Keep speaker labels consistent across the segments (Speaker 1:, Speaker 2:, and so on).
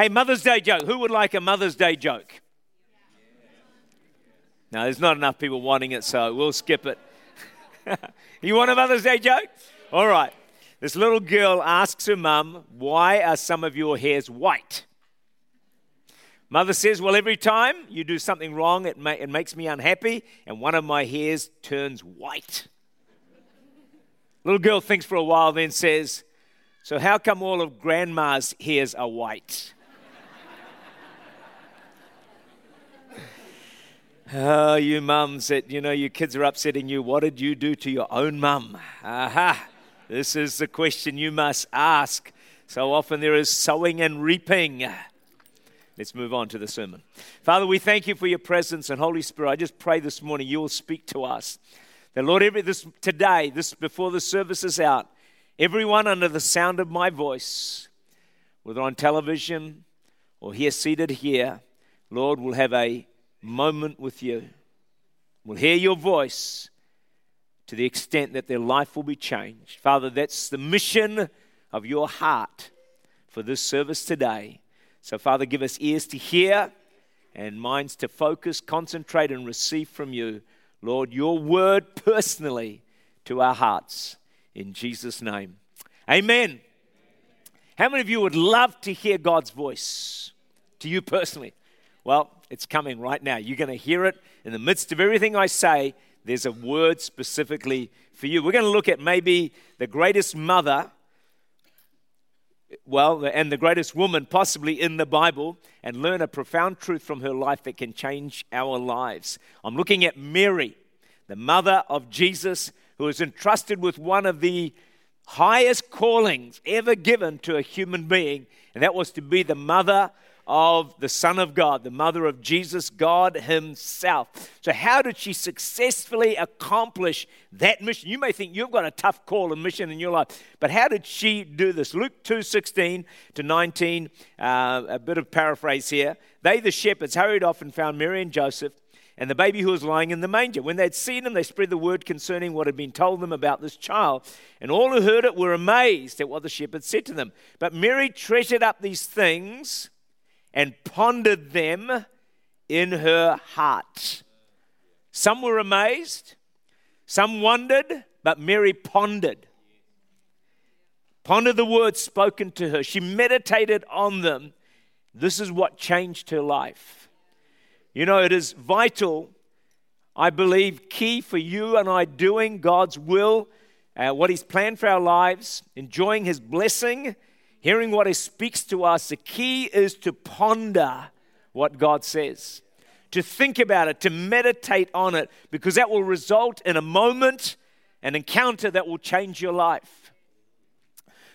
Speaker 1: Hey, Mother's Day joke. Who would like a Mother's Day joke? No, there's not enough people wanting it, so we'll skip it. you want a Mother's Day joke? All right. This little girl asks her mum, Why are some of your hairs white? Mother says, Well, every time you do something wrong, it, ma- it makes me unhappy, and one of my hairs turns white. Little girl thinks for a while, then says, So how come all of grandma's hairs are white? Oh, you mums that, you know, your kids are upsetting you. What did you do to your own mum? Aha. This is the question you must ask. So often there is sowing and reaping. Let's move on to the sermon. Father, we thank you for your presence and Holy Spirit. I just pray this morning you will speak to us. That Lord, every this today, this before the service is out, everyone under the sound of my voice, whether on television or here seated here, Lord, will have a moment with you, will hear your voice to the extent that their life will be changed. Father, that's the mission of your heart for this service today. So, Father, give us ears to hear and minds to focus, concentrate, and receive from you, Lord, your word personally to our hearts. In Jesus' name. Amen. How many of you would love to hear God's voice to you personally? Well, it's coming right now. You're going to hear it in the midst of everything I say. There's a word specifically for you. We're going to look at maybe the greatest mother, well, and the greatest woman possibly in the Bible, and learn a profound truth from her life that can change our lives. I'm looking at Mary, the mother of Jesus, who is entrusted with one of the highest callings ever given to a human being, and that was to be the mother of the Son of God, the mother of Jesus, God Himself. So, how did she successfully accomplish that mission? You may think you've got a tough call and mission in your life, but how did she do this? Luke 2 16 to 19, uh, a bit of paraphrase here. They, the shepherds, hurried off and found Mary and Joseph and the baby who was lying in the manger. When they'd seen him, they spread the word concerning what had been told them about this child. And all who heard it were amazed at what the shepherds said to them. But Mary treasured up these things and pondered them in her heart. Some were amazed, some wondered, but Mary pondered. Pondered the words spoken to her. She meditated on them. This is what changed her life. You know, it is vital, I believe, key for you and I doing God's will, uh, what He's planned for our lives, enjoying His blessing hearing what He speaks to us, the key is to ponder what God says, to think about it, to meditate on it, because that will result in a moment, an encounter that will change your life.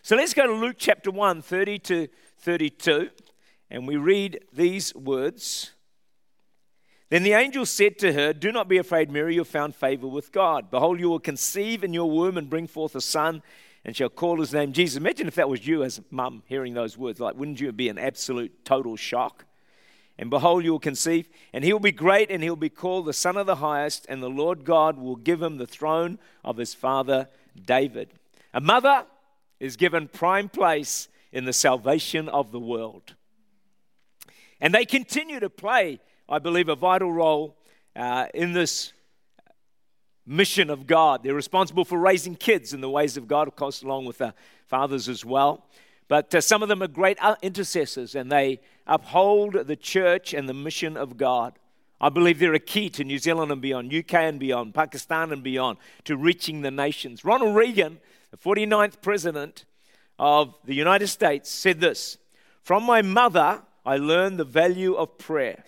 Speaker 1: So let's go to Luke chapter 1, 30 to 32, and we read these words. Then the angel said to her, Do not be afraid, Mary, you have found favor with God. Behold, you will conceive in your womb and bring forth a son and shall call his name Jesus. Imagine if that was you as mum hearing those words. Like, wouldn't you be an absolute total shock? And behold, you will conceive, and he will be great, and he will be called the Son of the Highest, and the Lord God will give him the throne of his father David. A mother is given prime place in the salvation of the world. And they continue to play, I believe, a vital role uh, in this mission of God. They're responsible for raising kids in the ways of God, of course, along with the fathers as well. But uh, some of them are great uh, intercessors and they uphold the church and the mission of God. I believe they're a key to New Zealand and beyond, UK and beyond, Pakistan and beyond, to reaching the nations. Ronald Reagan, the 49th president of the United States, said this From my mother, I learned the value of prayer,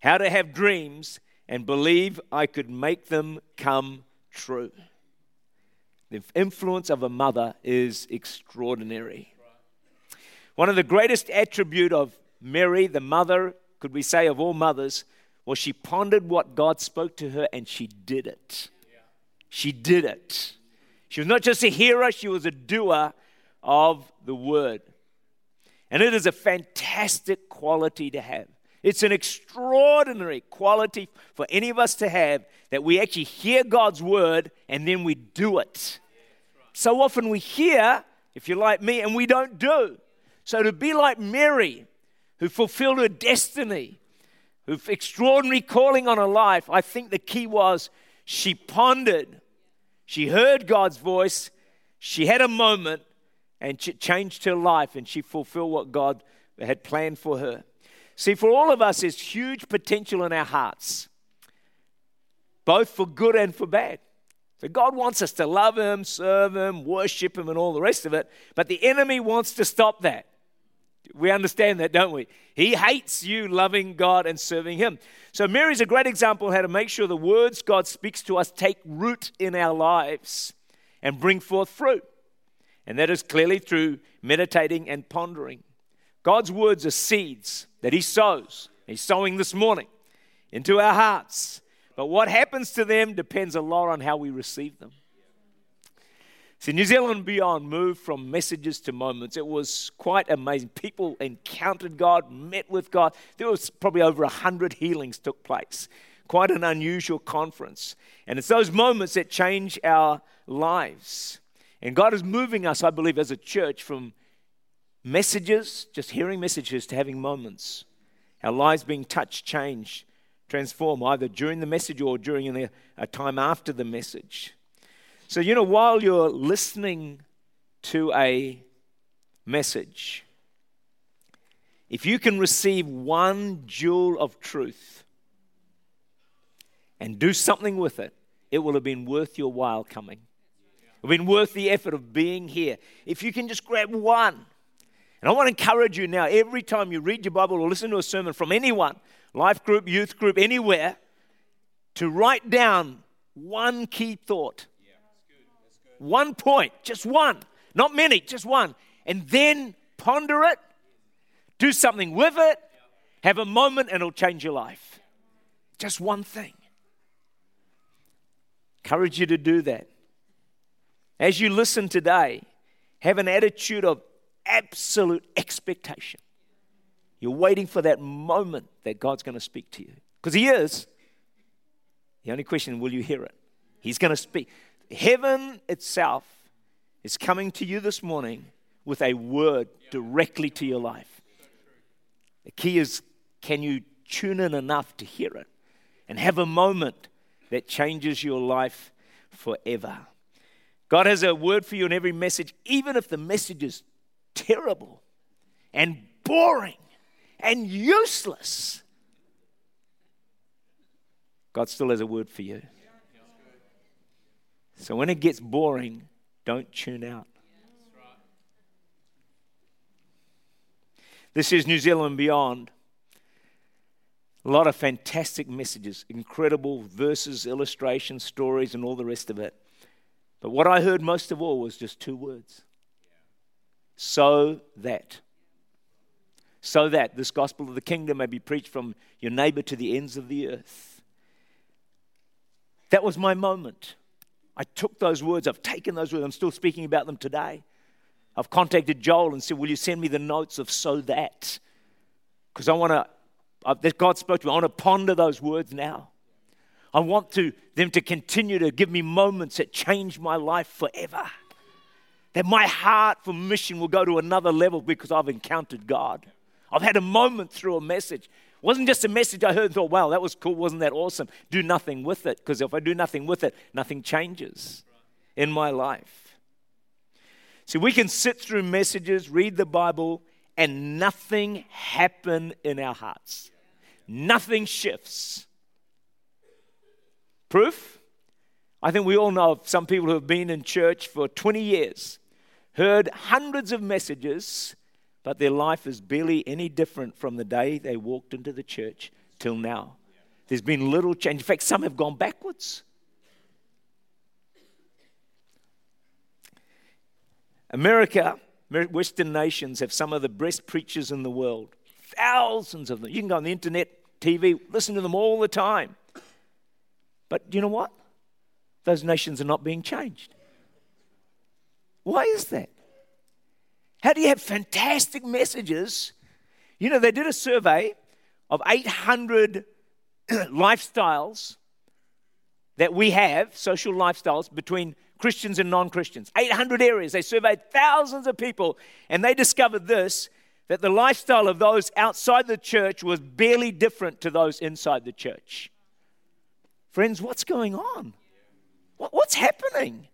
Speaker 1: how to have dreams, and believe I could make them come true. The influence of a mother is extraordinary. One of the greatest attribute of Mary, the mother, could we say of all mothers, was she pondered what God spoke to her and she did it. She did it. She was not just a hearer, she was a doer of the word. And it is a fantastic quality to have. It's an extraordinary quality for any of us to have that we actually hear God's word and then we do it. So often we hear, if you're like me, and we don't do. So to be like Mary, who fulfilled her destiny, who extraordinary calling on her life, I think the key was she pondered, she heard God's voice, she had a moment, and it changed her life, and she fulfilled what God had planned for her. See, for all of us, there's huge potential in our hearts, both for good and for bad. So God wants us to love Him, serve Him, worship Him, and all the rest of it, but the enemy wants to stop that. We understand that, don't we? He hates you loving God and serving Him. So, Mary's a great example how to make sure the words God speaks to us take root in our lives and bring forth fruit. And that is clearly through meditating and pondering. God's words are seeds that He sows. He's sowing this morning into our hearts. But what happens to them depends a lot on how we receive them. See, New Zealand Beyond moved from messages to moments. It was quite amazing. People encountered God, met with God. There was probably over 100 healings took place. Quite an unusual conference. And it's those moments that change our lives. And God is moving us, I believe, as a church from messages, just hearing messages, to having moments. Our lives being touched, changed, transformed, either during the message or during a time after the message. So, you know, while you're listening to a message, if you can receive one jewel of truth and do something with it, it will have been worth your while coming. It will have been worth the effort of being here. If you can just grab one. And I want to encourage you now, every time you read your Bible or listen to a sermon from anyone, life group, youth group, anywhere, to write down one key thought one point, just one, not many, just one. And then ponder it, do something with it, have a moment, and it'll change your life. Just one thing. Encourage you to do that. As you listen today, have an attitude of absolute expectation. You're waiting for that moment that God's going to speak to you. Because He is. The only question, will you hear it? He's going to speak. Heaven itself is coming to you this morning with a word directly to your life. The key is can you tune in enough to hear it and have a moment that changes your life forever? God has a word for you in every message, even if the message is terrible and boring and useless. God still has a word for you. So when it gets boring, don't tune out. This is New Zealand Beyond. A lot of fantastic messages, incredible verses, illustrations, stories, and all the rest of it. But what I heard most of all was just two words so that. So that this gospel of the kingdom may be preached from your neighbor to the ends of the earth. That was my moment. I took those words, I've taken those words, I'm still speaking about them today. I've contacted Joel and said, Will you send me the notes of so that? Because I want to, God spoke to me, I want to ponder those words now. I want to, them to continue to give me moments that change my life forever. That my heart for mission will go to another level because I've encountered God. I've had a moment through a message It wasn't just a message I heard and thought, wow, that was cool. Wasn't that awesome? Do nothing with it. Because if I do nothing with it, nothing changes in my life. See, we can sit through messages, read the Bible, and nothing happen in our hearts. Nothing shifts. Proof? I think we all know of some people who have been in church for 20 years, heard hundreds of messages, but their life is barely any different from the day they walked into the church till now. There's been little change. In fact, some have gone backwards. America, Western nations have some of the best preachers in the world. Thousands of them. You can go on the internet, TV, listen to them all the time. But do you know what? Those nations are not being changed. Why is that? How do you have fantastic messages? You know, they did a survey of 800 lifestyles that we have, social lifestyles, between Christians and non Christians. 800 areas. They surveyed thousands of people and they discovered this that the lifestyle of those outside the church was barely different to those inside the church. Friends, what's going on? What's happening?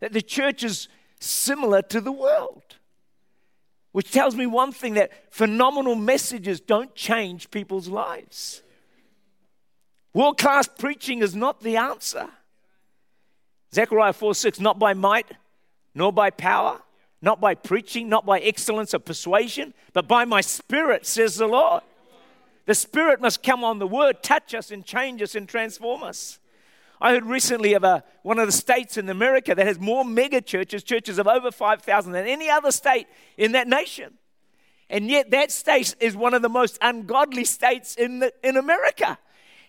Speaker 1: That the church is similar to the world. Which tells me one thing that phenomenal messages don't change people's lives. World class preaching is not the answer. Zechariah 4 6, not by might, nor by power, not by preaching, not by excellence of persuasion, but by my spirit, says the Lord. The spirit must come on the word, touch us and change us and transform us. I heard recently of a, one of the states in America that has more mega churches, churches of over 5,000 than any other state in that nation. And yet, that state is one of the most ungodly states in, the, in America.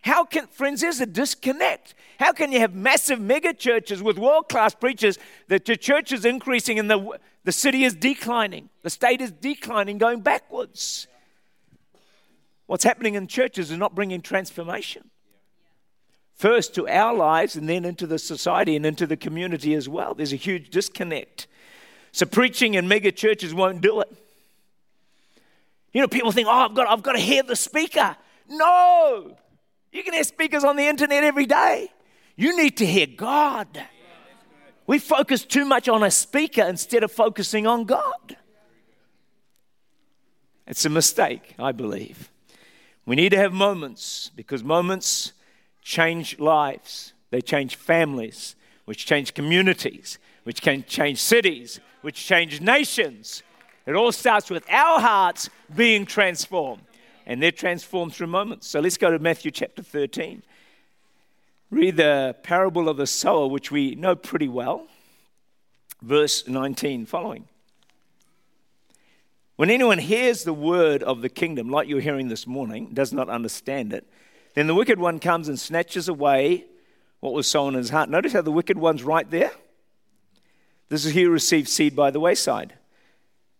Speaker 1: How can, friends, there's a disconnect. How can you have massive mega churches with world class preachers that your church is increasing and the, the city is declining? The state is declining, going backwards. What's happening in churches is not bringing transformation. First to our lives and then into the society and into the community as well. There's a huge disconnect. So, preaching in mega churches won't do it. You know, people think, oh, I've got, I've got to hear the speaker. No, you can hear speakers on the internet every day. You need to hear God. We focus too much on a speaker instead of focusing on God. It's a mistake, I believe. We need to have moments because moments change lives, they change families, which change communities, which can change cities, which change nations. It all starts with our hearts being transformed and they're transformed through moments. So let's go to Matthew chapter 13. Read the parable of the sower, which we know pretty well, verse 19 following. When anyone hears the word of the kingdom, like you're hearing this morning, does not understand it, then the wicked one comes and snatches away what was sown in his heart. Notice how the wicked one's right there. This is he who receives seed by the wayside.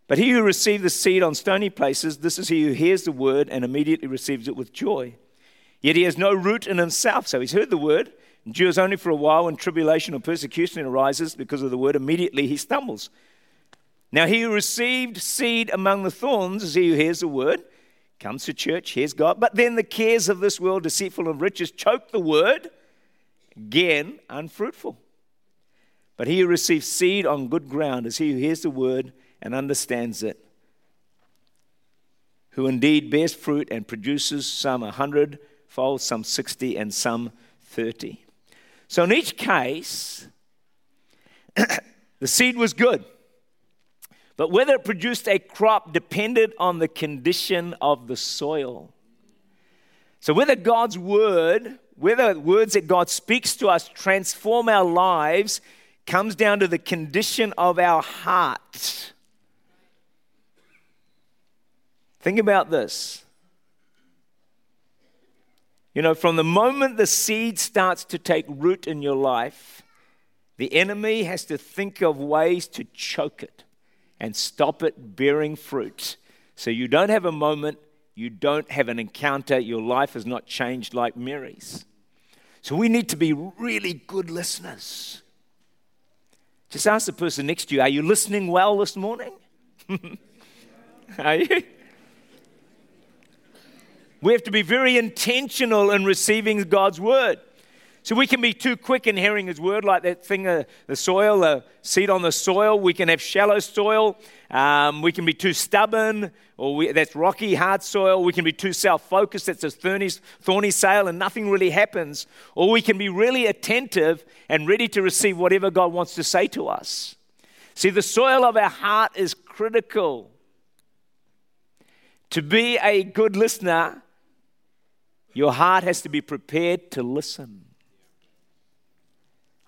Speaker 1: But he who received the seed on stony places, this is he who hears the word and immediately receives it with joy. Yet he has no root in himself. So he's heard the word, endures only for a while when tribulation or persecution arises because of the word. Immediately he stumbles. Now he who received seed among the thorns is he who hears the word, comes to church, hears God, but then the cares of this world, deceitful of riches, choke the word, again unfruitful. But he who receives seed on good ground is he who hears the word and understands it, who indeed bears fruit and produces some a hundredfold, some sixty, and some thirty. So in each case, the seed was good. But whether it produced a crop depended on the condition of the soil. So, whether God's word, whether words that God speaks to us transform our lives, comes down to the condition of our heart. Think about this. You know, from the moment the seed starts to take root in your life, the enemy has to think of ways to choke it and stop it bearing fruit. So you don't have a moment, you don't have an encounter, your life is not changed like Mary's. So we need to be really good listeners. Just ask the person next to you, are you listening well this morning? are you? We have to be very intentional in receiving God's word. So we can be too quick in hearing His word, like that thing, uh, the soil, the seed on the soil. We can have shallow soil. Um, we can be too stubborn, or we, that's rocky, hard soil. We can be too self-focused. That's a thorny, thorny soil, and nothing really happens. Or we can be really attentive and ready to receive whatever God wants to say to us. See, the soil of our heart is critical. To be a good listener, your heart has to be prepared to listen.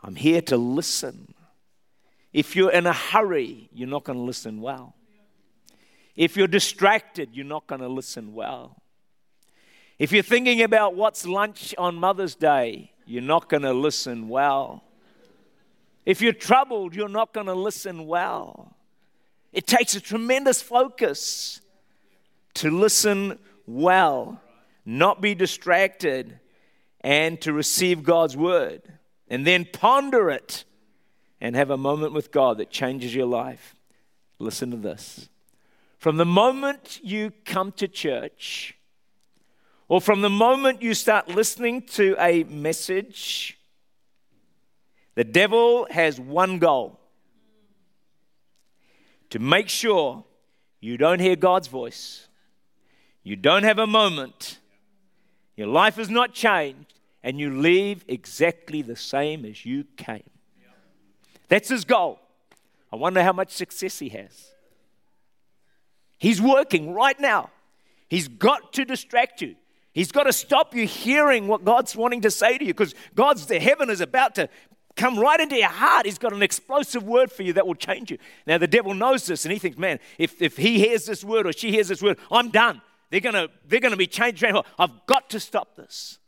Speaker 1: I'm here to listen. If you're in a hurry, you're not going to listen well. If you're distracted, you're not going to listen well. If you're thinking about what's lunch on Mother's Day, you're not going to listen well. If you're troubled, you're not going to listen well. It takes a tremendous focus to listen well not be distracted, and to receive God's word. And then ponder it and have a moment with God that changes your life. Listen to this From the moment you come to church, or from the moment you start listening to a message, the devil has one goal to make sure you don't hear God's voice, you don't have a moment, your life is not changed, and you leave exactly the same as you came. That's his goal. I wonder how much success he has. He's working right now. He's got to distract you. He's got to stop you hearing what God's wanting to say to you because God's the heaven is about to come right into your heart. He's got an explosive word for you that will change you. Now, the devil knows this and he thinks, man, if, if he hears this word or she hears this word, I'm done. They're going to they're gonna be changed. I've got to stop this.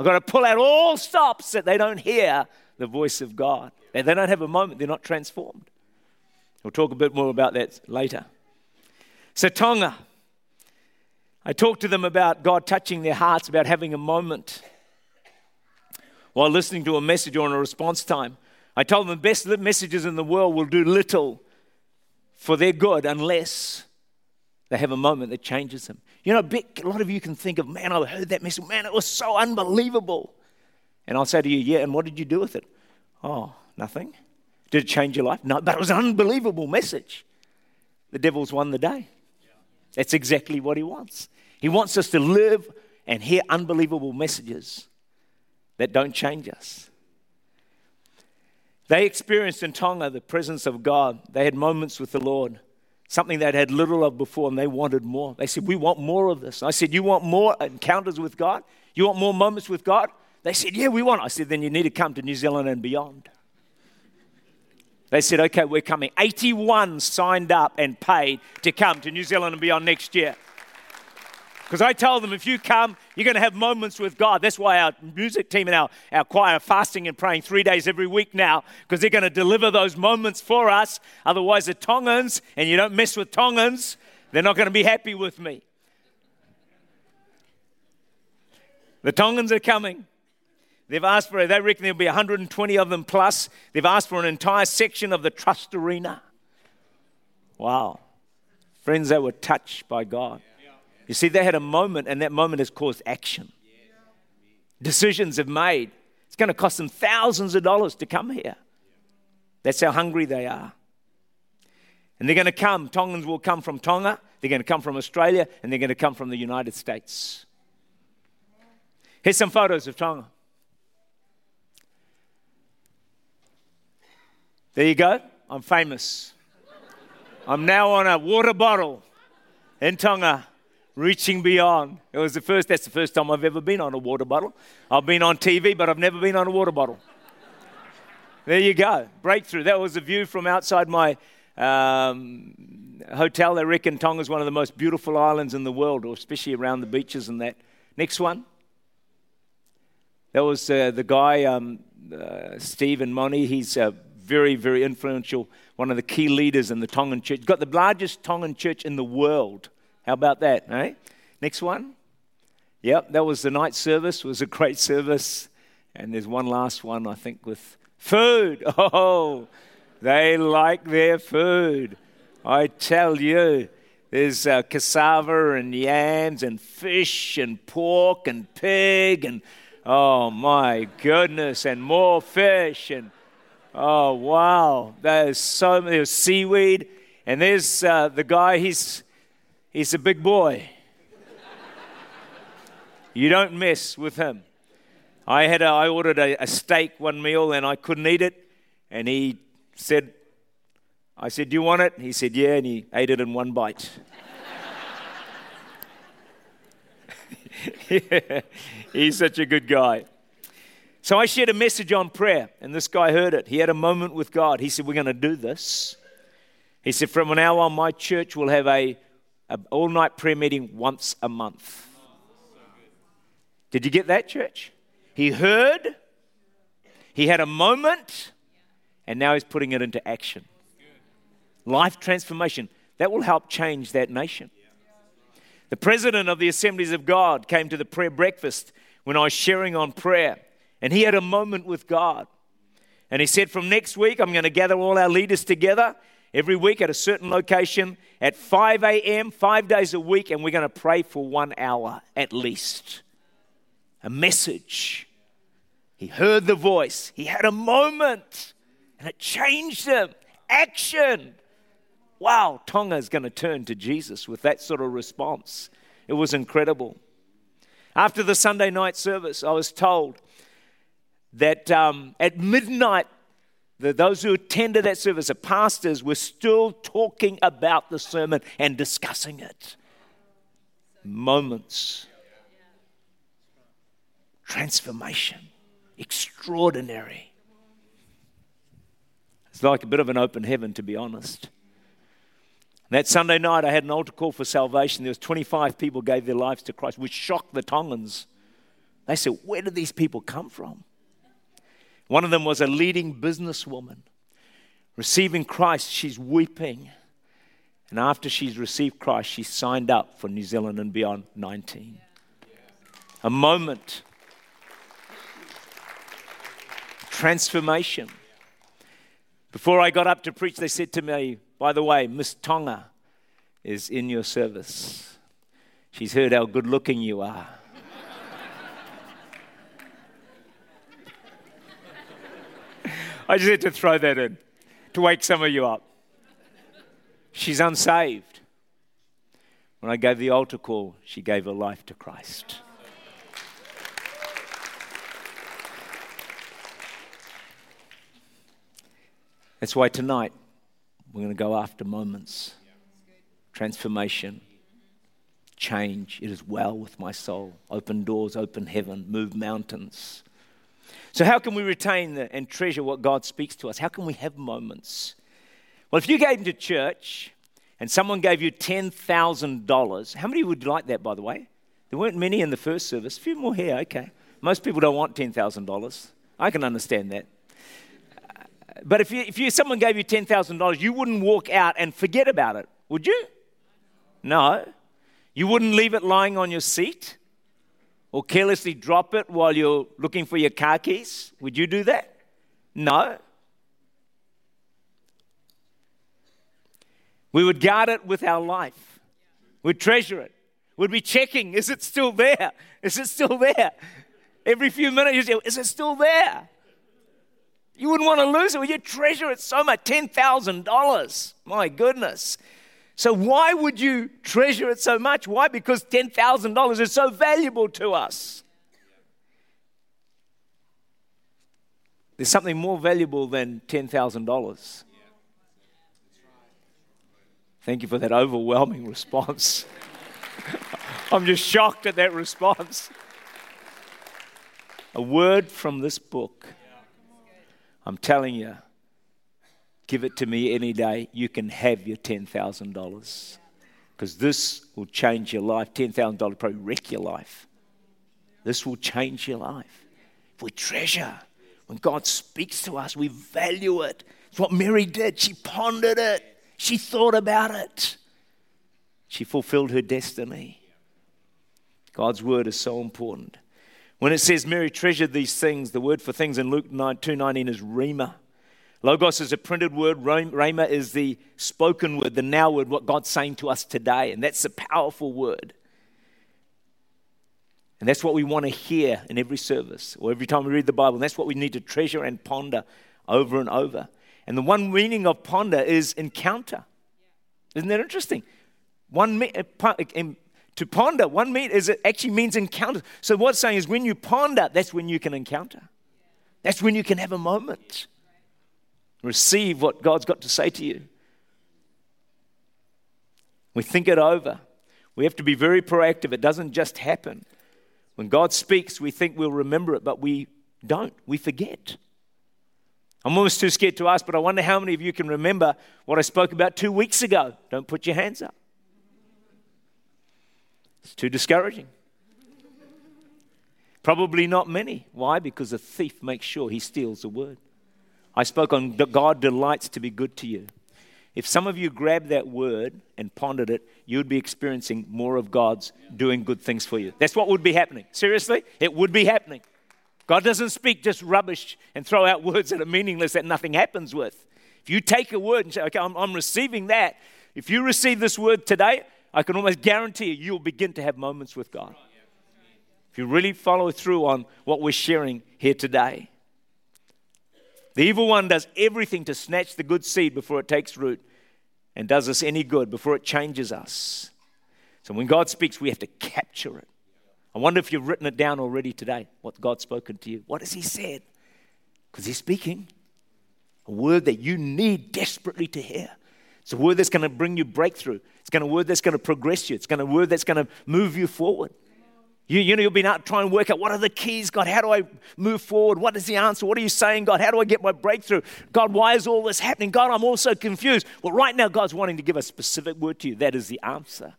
Speaker 1: I've got to pull out all stops that they don't hear the voice of God. And they don't have a moment, they're not transformed. We'll talk a bit more about that later. So, Tonga. I talked to them about God touching their hearts, about having a moment while listening to a message or in a response time. I told them the best messages in the world will do little for their good unless they have a moment that changes them. You know, a lot of you can think of, man, I heard that message. Man, it was so unbelievable. And I'll say to you, yeah, and what did you do with it? Oh, nothing. Did it change your life? No, but it was an unbelievable message. The devil's won the day. That's exactly what he wants. He wants us to live and hear unbelievable messages that don't change us. They experienced in Tonga the presence of God. They had moments with the Lord, something they'd had little of before, and they wanted more. They said, We want more of this. I said, You want more encounters with God? You want more moments with God? They said, Yeah, we want. I said, Then you need to come to New Zealand and beyond. They said, Okay, we're coming. 81 signed up and paid to come to New Zealand and beyond next year. Because I tell them if you come, you're going to have moments with God. That's why our music team and our, our choir are fasting and praying three days every week now, because they're going to deliver those moments for us. Otherwise, the Tongans, and you don't mess with Tongans, they're not going to be happy with me. The Tongans are coming. They've asked for, it. they reckon there'll be 120 of them plus. They've asked for an entire section of the Trust Arena. Wow. Friends, they were touched by God. You see, they had a moment, and that moment has caused action. Decisions have made. It's going to cost them thousands of dollars to come here. That's how hungry they are. And they're going to come. Tongans will come from Tonga, they're going to come from Australia, and they're going to come from the United States. Here's some photos of Tonga. There you go. I'm famous. I'm now on a water bottle in Tonga reaching beyond. It was the first, that's the first time I've ever been on a water bottle. I've been on TV, but I've never been on a water bottle. there you go. Breakthrough. That was a view from outside my um, hotel. They reckon Tonga is one of the most beautiful islands in the world, or especially around the beaches and that. Next one. That was uh, the guy, um, uh, Steve and Moni. He's a very, very influential, one of the key leaders in the Tongan church. Got the largest Tongan church in the world. How about that, eh? Next one. Yep, that was the night service. It was a great service. And there's one last one, I think, with food. Oh, they like their food. I tell you, there's uh, cassava and yams and fish and pork and pig and oh my goodness, and more fish and oh wow, there's so there's seaweed and there's uh, the guy. He's He's a big boy. you don't mess with him. I had a, I ordered a, a steak one meal and I couldn't eat it, and he said, I said, Do you want it? He said, Yeah, and he ate it in one bite. he's such a good guy. So I shared a message on prayer, and this guy heard it. He had a moment with God. He said, We're going to do this. He said, From now on, my church will have a an all night prayer meeting once a month. Did you get that, church? He heard, he had a moment, and now he's putting it into action. Life transformation. That will help change that nation. The president of the Assemblies of God came to the prayer breakfast when I was sharing on prayer, and he had a moment with God. And he said, From next week, I'm going to gather all our leaders together every week at a certain location at 5 a.m., five days a week, and we're going to pray for one hour at least. A message. He heard the voice, he had a moment, and it changed him. Action. Wow, Tonga is going to turn to Jesus with that sort of response. It was incredible. After the Sunday night service, I was told that um, at midnight, those who attended that service, the pastors, were still talking about the sermon and discussing it. Moments. Transformation. Extraordinary. It's like a bit of an open heaven, to be honest. That Sunday night, I had an altar call for salvation. There was 25 people gave their lives to Christ, which shocked the Tongans. They said, "Where did these people come from?" One of them was a leading businesswoman. Receiving Christ, she's weeping. And after she's received Christ, she signed up for New Zealand and Beyond 19. A moment. Transformation. Before I got up to preach, they said to me, by the way, Miss Tonga is in your service. She's heard how good looking you are. I just had to throw that in to wake some of you up. She's unsaved. When I gave the altar call, she gave her life to Christ. That's why tonight we're going to go after moments, transformation, change. It is well with my soul. Open doors, open heaven, move mountains. So, how can we retain and treasure what God speaks to us? How can we have moments? Well, if you gave to church and someone gave you $10,000, how many would like that, by the way? There weren't many in the first service. A few more here, okay. Most people don't want $10,000. I can understand that. But if, you, if you, someone gave you $10,000, you wouldn't walk out and forget about it, would you? No. You wouldn't leave it lying on your seat or carelessly drop it while you're looking for your car keys. Would you do that? No. We would guard it with our life. We'd treasure it. We'd be checking, is it still there? Is it still there? Every few minutes, you say, is it still there? You wouldn't want to lose it. Well, you treasure it so much $10,000. My goodness. So, why would you treasure it so much? Why? Because $10,000 is so valuable to us. There's something more valuable than $10,000. Thank you for that overwhelming response. I'm just shocked at that response. A word from this book I'm telling you, give it to me any day. You can have your $10,000 because this will change your life. $10,000 probably wreck your life. This will change your life. If we treasure, when God speaks to us, we value it. It's what Mary did. She pondered it, she thought about it, she fulfilled her destiny. God's word is so important. When it says Mary treasured these things, the word for things in Luke 9, 2.19 is rhema. Logos is a printed word. Rhema is the spoken word, the now word, what God's saying to us today. And that's a powerful word. And that's what we want to hear in every service or every time we read the Bible. And that's what we need to treasure and ponder over and over. And the one meaning of ponder is encounter. Isn't that interesting? One uh, uh, to ponder, one mean is it actually means encounter. So what's saying is when you ponder, that's when you can encounter. That's when you can have a moment. Receive what God's got to say to you. We think it over. We have to be very proactive. It doesn't just happen. When God speaks, we think we'll remember it, but we don't. We forget. I'm almost too scared to ask, but I wonder how many of you can remember what I spoke about two weeks ago. Don't put your hands up. It's too discouraging. Probably not many. Why? Because a thief makes sure he steals the word. I spoke on God delights to be good to you. If some of you grabbed that word and pondered it, you'd be experiencing more of God's doing good things for you. That's what would be happening. Seriously, it would be happening. God doesn't speak just rubbish and throw out words that are meaningless that nothing happens with. If you take a word and say, okay, I'm, I'm receiving that, if you receive this word today, I can almost guarantee you, you'll begin to have moments with God. If you really follow through on what we're sharing here today. The evil one does everything to snatch the good seed before it takes root and does us any good, before it changes us. So when God speaks, we have to capture it. I wonder if you've written it down already today, what God's spoken to you. What has He said? Because He's speaking. A word that you need desperately to hear. It's a word that's going to bring you breakthrough. It's going to word that's going to progress you. It's going to word that's going to move you forward. You, you know, you'll be trying to work out what are the keys, God? How do I move forward? What is the answer? What are you saying, God? How do I get my breakthrough? God, why is all this happening? God, I'm also confused. Well, right now, God's wanting to give a specific word to you. That is the answer.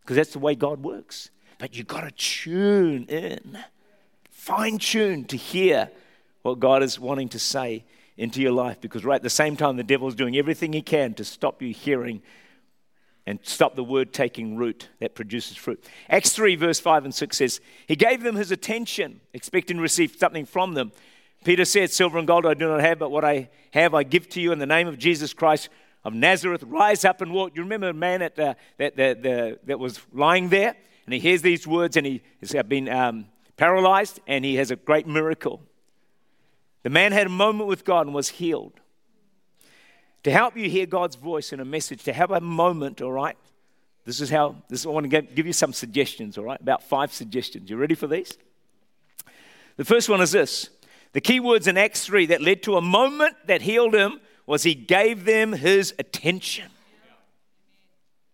Speaker 1: Because that's the way God works. But you've got to tune in, fine tune to hear what God is wanting to say into your life. Because right at the same time, the devil's doing everything he can to stop you hearing and stop the word taking root that produces fruit. Acts 3, verse 5 and 6 says, He gave them his attention, expecting to receive something from them. Peter said, Silver and gold I do not have, but what I have I give to you in the name of Jesus Christ of Nazareth. Rise up and walk. You remember a man at the, that, that, the, that was lying there? And he hears these words and he has been um, paralyzed and he has a great miracle. The man had a moment with God and was healed. To help you hear God's voice in a message, to have a moment, all right? This is how, this, I want to give you some suggestions, all right? About five suggestions. You ready for these? The first one is this the key words in Acts 3 that led to a moment that healed him was he gave them his attention.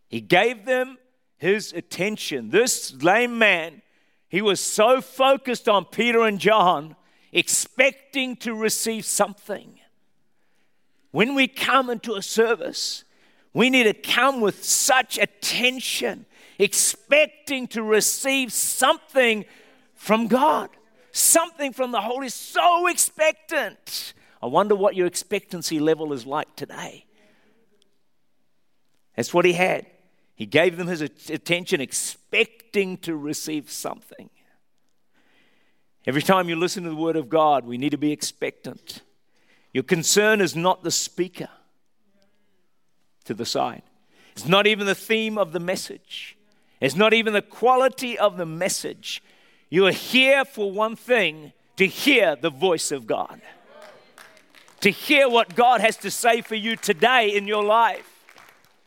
Speaker 1: He gave them his attention. This lame man, he was so focused on Peter and John, expecting to receive something. When we come into a service, we need to come with such attention, expecting to receive something from God, something from the Holy, so expectant. I wonder what your expectancy level is like today. That's what he had. He gave them his attention, expecting to receive something. Every time you listen to the Word of God, we need to be expectant. Your concern is not the speaker to the side, it's not even the theme of the message, it's not even the quality of the message. You are here for one thing to hear the voice of God, to hear what God has to say for you today in your life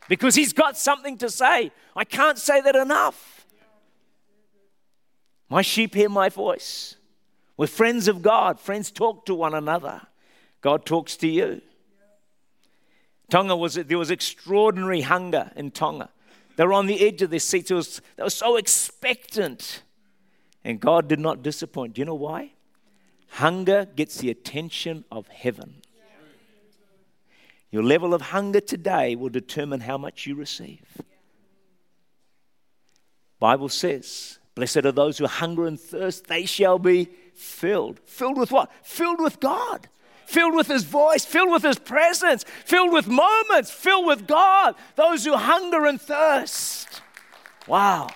Speaker 1: because he's got something to say. I can't say that enough. My sheep hear my voice. We're friends of God. Friends talk to one another. God talks to you. Tonga was there was extraordinary hunger in Tonga. They were on the edge of their seats. Was, they were so expectant. And God did not disappoint. Do you know why? Hunger gets the attention of heaven. Your level of hunger today will determine how much you receive. Bible says, Blessed are those who hunger and thirst, they shall be filled. Filled with what? Filled with God. Filled with His voice, filled with His presence, filled with moments, filled with God. Those who hunger and thirst. Wow.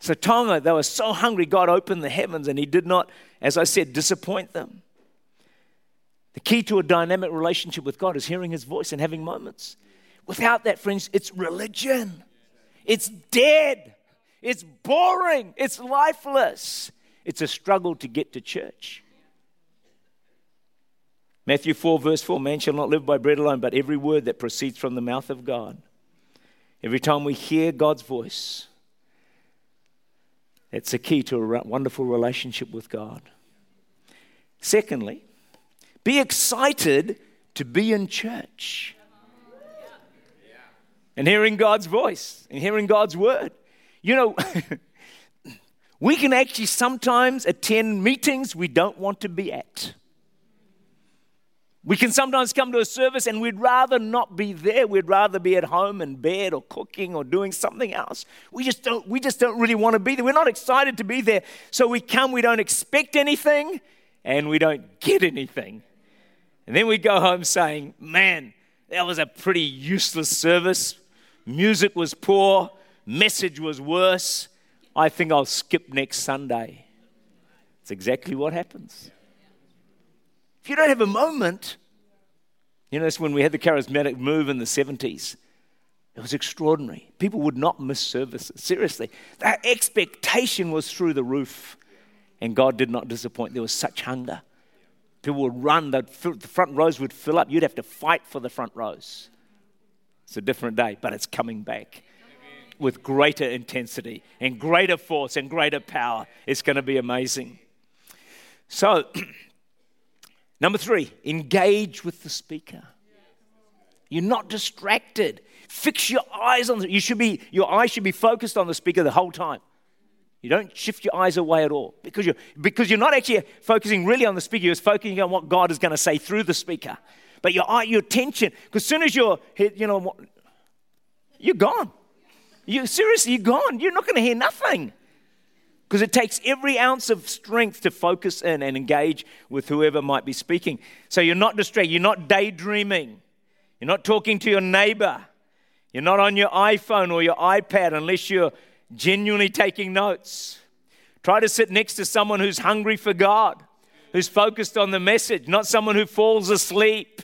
Speaker 1: So, Tonga, they were so hungry, God opened the heavens and He did not, as I said, disappoint them. The key to a dynamic relationship with God is hearing His voice and having moments. Without that, friends, it's religion. It's dead. It's boring. It's lifeless. It's a struggle to get to church. Matthew 4, verse 4 Man shall not live by bread alone, but every word that proceeds from the mouth of God. Every time we hear God's voice, it's a key to a wonderful relationship with God. Secondly, be excited to be in church and hearing God's voice and hearing God's word. You know, we can actually sometimes attend meetings we don't want to be at. We can sometimes come to a service and we'd rather not be there. We'd rather be at home in bed or cooking or doing something else. We just don't, we just don't really want to be there. We're not excited to be there. So we come, we don't expect anything, and we don't get anything. And then we go home saying, man, that was a pretty useless service. Music was poor, message was worse. I think I'll skip next Sunday. It's exactly what happens. If you don't have a moment, You know, that's when we had the charismatic move in the 70s. It was extraordinary. People would not miss services. Seriously. That expectation was through the roof. And God did not disappoint. There was such hunger. People would run, the front rows would fill up. You'd have to fight for the front rows. It's a different day, but it's coming back with greater intensity and greater force and greater power. It's going to be amazing. So, number three, engage with the speaker. You're not distracted. Fix your eyes on the, you should be your eyes should be focused on the speaker the whole time. You don't shift your eyes away at all because you're, because you're not actually focusing really on the speaker, you're focusing on what God is going to say through the speaker. But your eye, your attention, because as soon as you're, you know, you're gone. You seriously, you're gone. You're not going to hear nothing. Because it takes every ounce of strength to focus in and engage with whoever might be speaking. So you're not distracted. You're not daydreaming. You're not talking to your neighbor. You're not on your iPhone or your iPad unless you're genuinely taking notes. Try to sit next to someone who's hungry for God, who's focused on the message, not someone who falls asleep.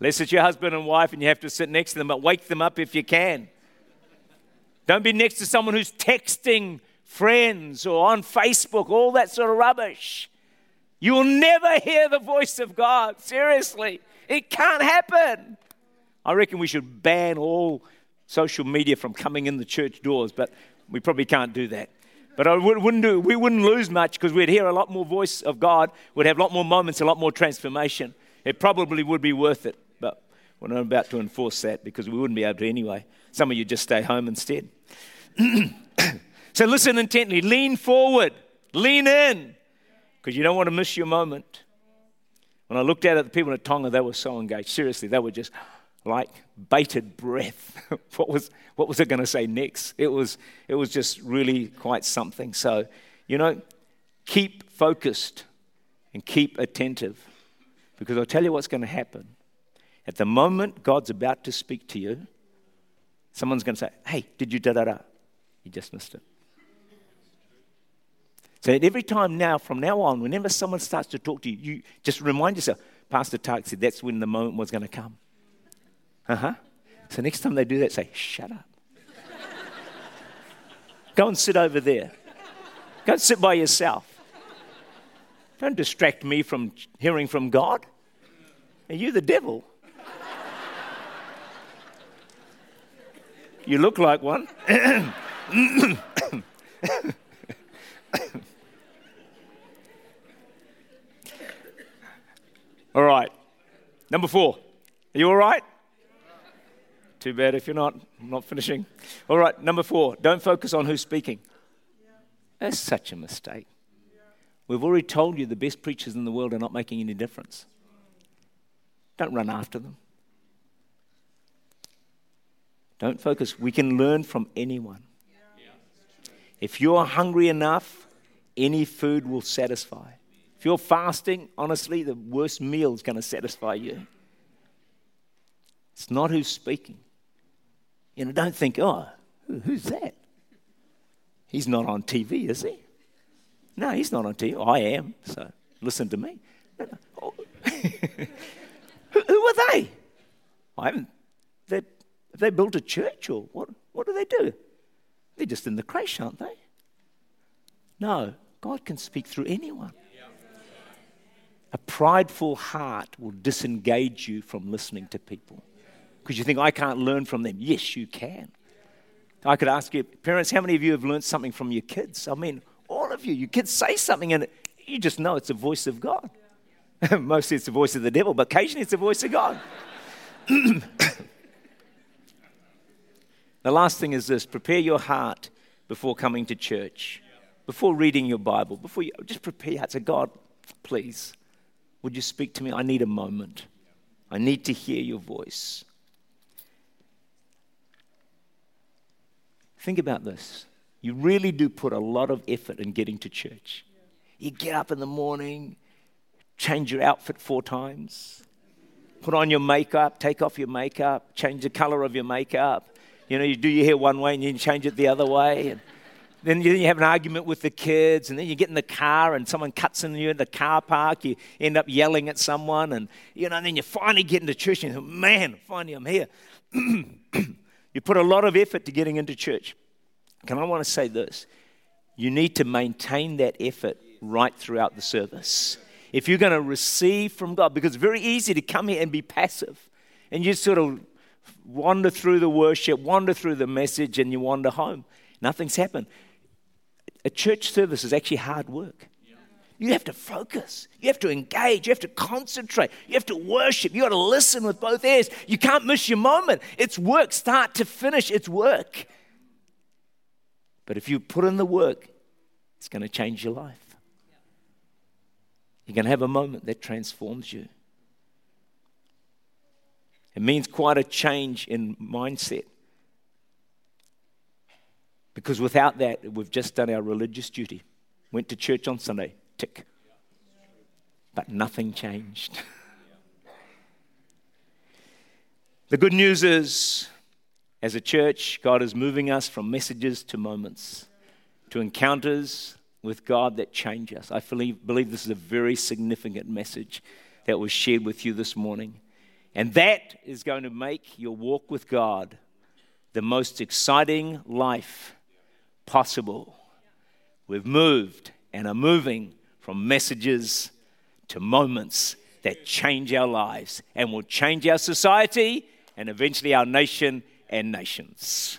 Speaker 1: Unless it's your husband and wife and you have to sit next to them, but wake them up if you can. Don't be next to someone who's texting friends or on Facebook, all that sort of rubbish. You will never hear the voice of God. Seriously, it can't happen. I reckon we should ban all social media from coming in the church doors, but we probably can't do that. But I wouldn't do, we wouldn't lose much because we'd hear a lot more voice of God, we'd have a lot more moments, a lot more transformation. It probably would be worth it, but we're not about to enforce that because we wouldn't be able to anyway. Some of you just stay home instead. so listen intently, lean forward, lean in, because you don't want to miss your moment. When I looked out at the people in Tonga, they were so engaged. Seriously, they were just like bated breath. what, was, what was it going to say next? It was, it was just really quite something. So, you know, keep focused and keep attentive because I'll tell you what's going to happen. At the moment God's about to speak to you, someone's going to say, Hey, did you da da da? You just missed it. So every time now, from now on, whenever someone starts to talk to you, you just remind yourself, Pastor Tak said that's when the moment was going to come. Uh huh. So next time they do that, say, shut up. Go and sit over there. Go and sit by yourself. Don't distract me from hearing from God. Are you the devil? You look like one. all right. Number four. Are you all right? Too bad if you're not. I'm not finishing. All right, number four, don't focus on who's speaking. That's such a mistake. We've already told you the best preachers in the world are not making any difference. Don't run after them. Don't focus. We can learn from anyone. If you're hungry enough, any food will satisfy. If you're fasting, honestly, the worst meal is going to satisfy you. It's not who's speaking. You know, don't think, oh, who's that? He's not on TV, is he? No, he's not on TV. Oh, I am, so listen to me. No, no. Oh. who, who, are they? I haven't. They, have they built a church or what? What do they do? They're just in the creche, aren't they? No, God can speak through anyone. A prideful heart will disengage you from listening to people because you think, I can't learn from them. Yes, you can. I could ask you, parents, how many of you have learned something from your kids? I mean, all of you. Your kids say something and you just know it's the voice of God. Mostly it's the voice of the devil, but occasionally it's the voice of God. the last thing is this prepare your heart before coming to church, before reading your Bible, before you just prepare your heart. Say, God, please, would you speak to me? I need a moment. I need to hear your voice. Think about this. You really do put a lot of effort in getting to church. You get up in the morning, change your outfit four times, put on your makeup, take off your makeup, change the color of your makeup. You know, you do your hair one way and you change it the other way. And then you have an argument with the kids, and then you get in the car and someone cuts in you in the car park. You end up yelling at someone, and you know, and then you finally get into church and you think, man, finally I'm here. you put a lot of effort to getting into church. Can I want to say this? You need to maintain that effort right throughout the service. If you're going to receive from God, because it's very easy to come here and be passive, and you sort of wander through the worship, wander through the message, and you wander home. Nothing's happened a church service is actually hard work. You have to focus. You have to engage. You have to concentrate. You have to worship. You got to listen with both ears. You can't miss your moment. It's work, start to finish. It's work. But if you put in the work, it's going to change your life. You're going to have a moment that transforms you. It means quite a change in mindset. Because without that, we've just done our religious duty. Went to church on Sunday, tick. But nothing changed. the good news is, as a church, God is moving us from messages to moments, to encounters with God that change us. I believe, believe this is a very significant message that was shared with you this morning. And that is going to make your walk with God the most exciting life possible. We've moved and are moving from messages to moments that change our lives and will change our society and eventually our nation and nations.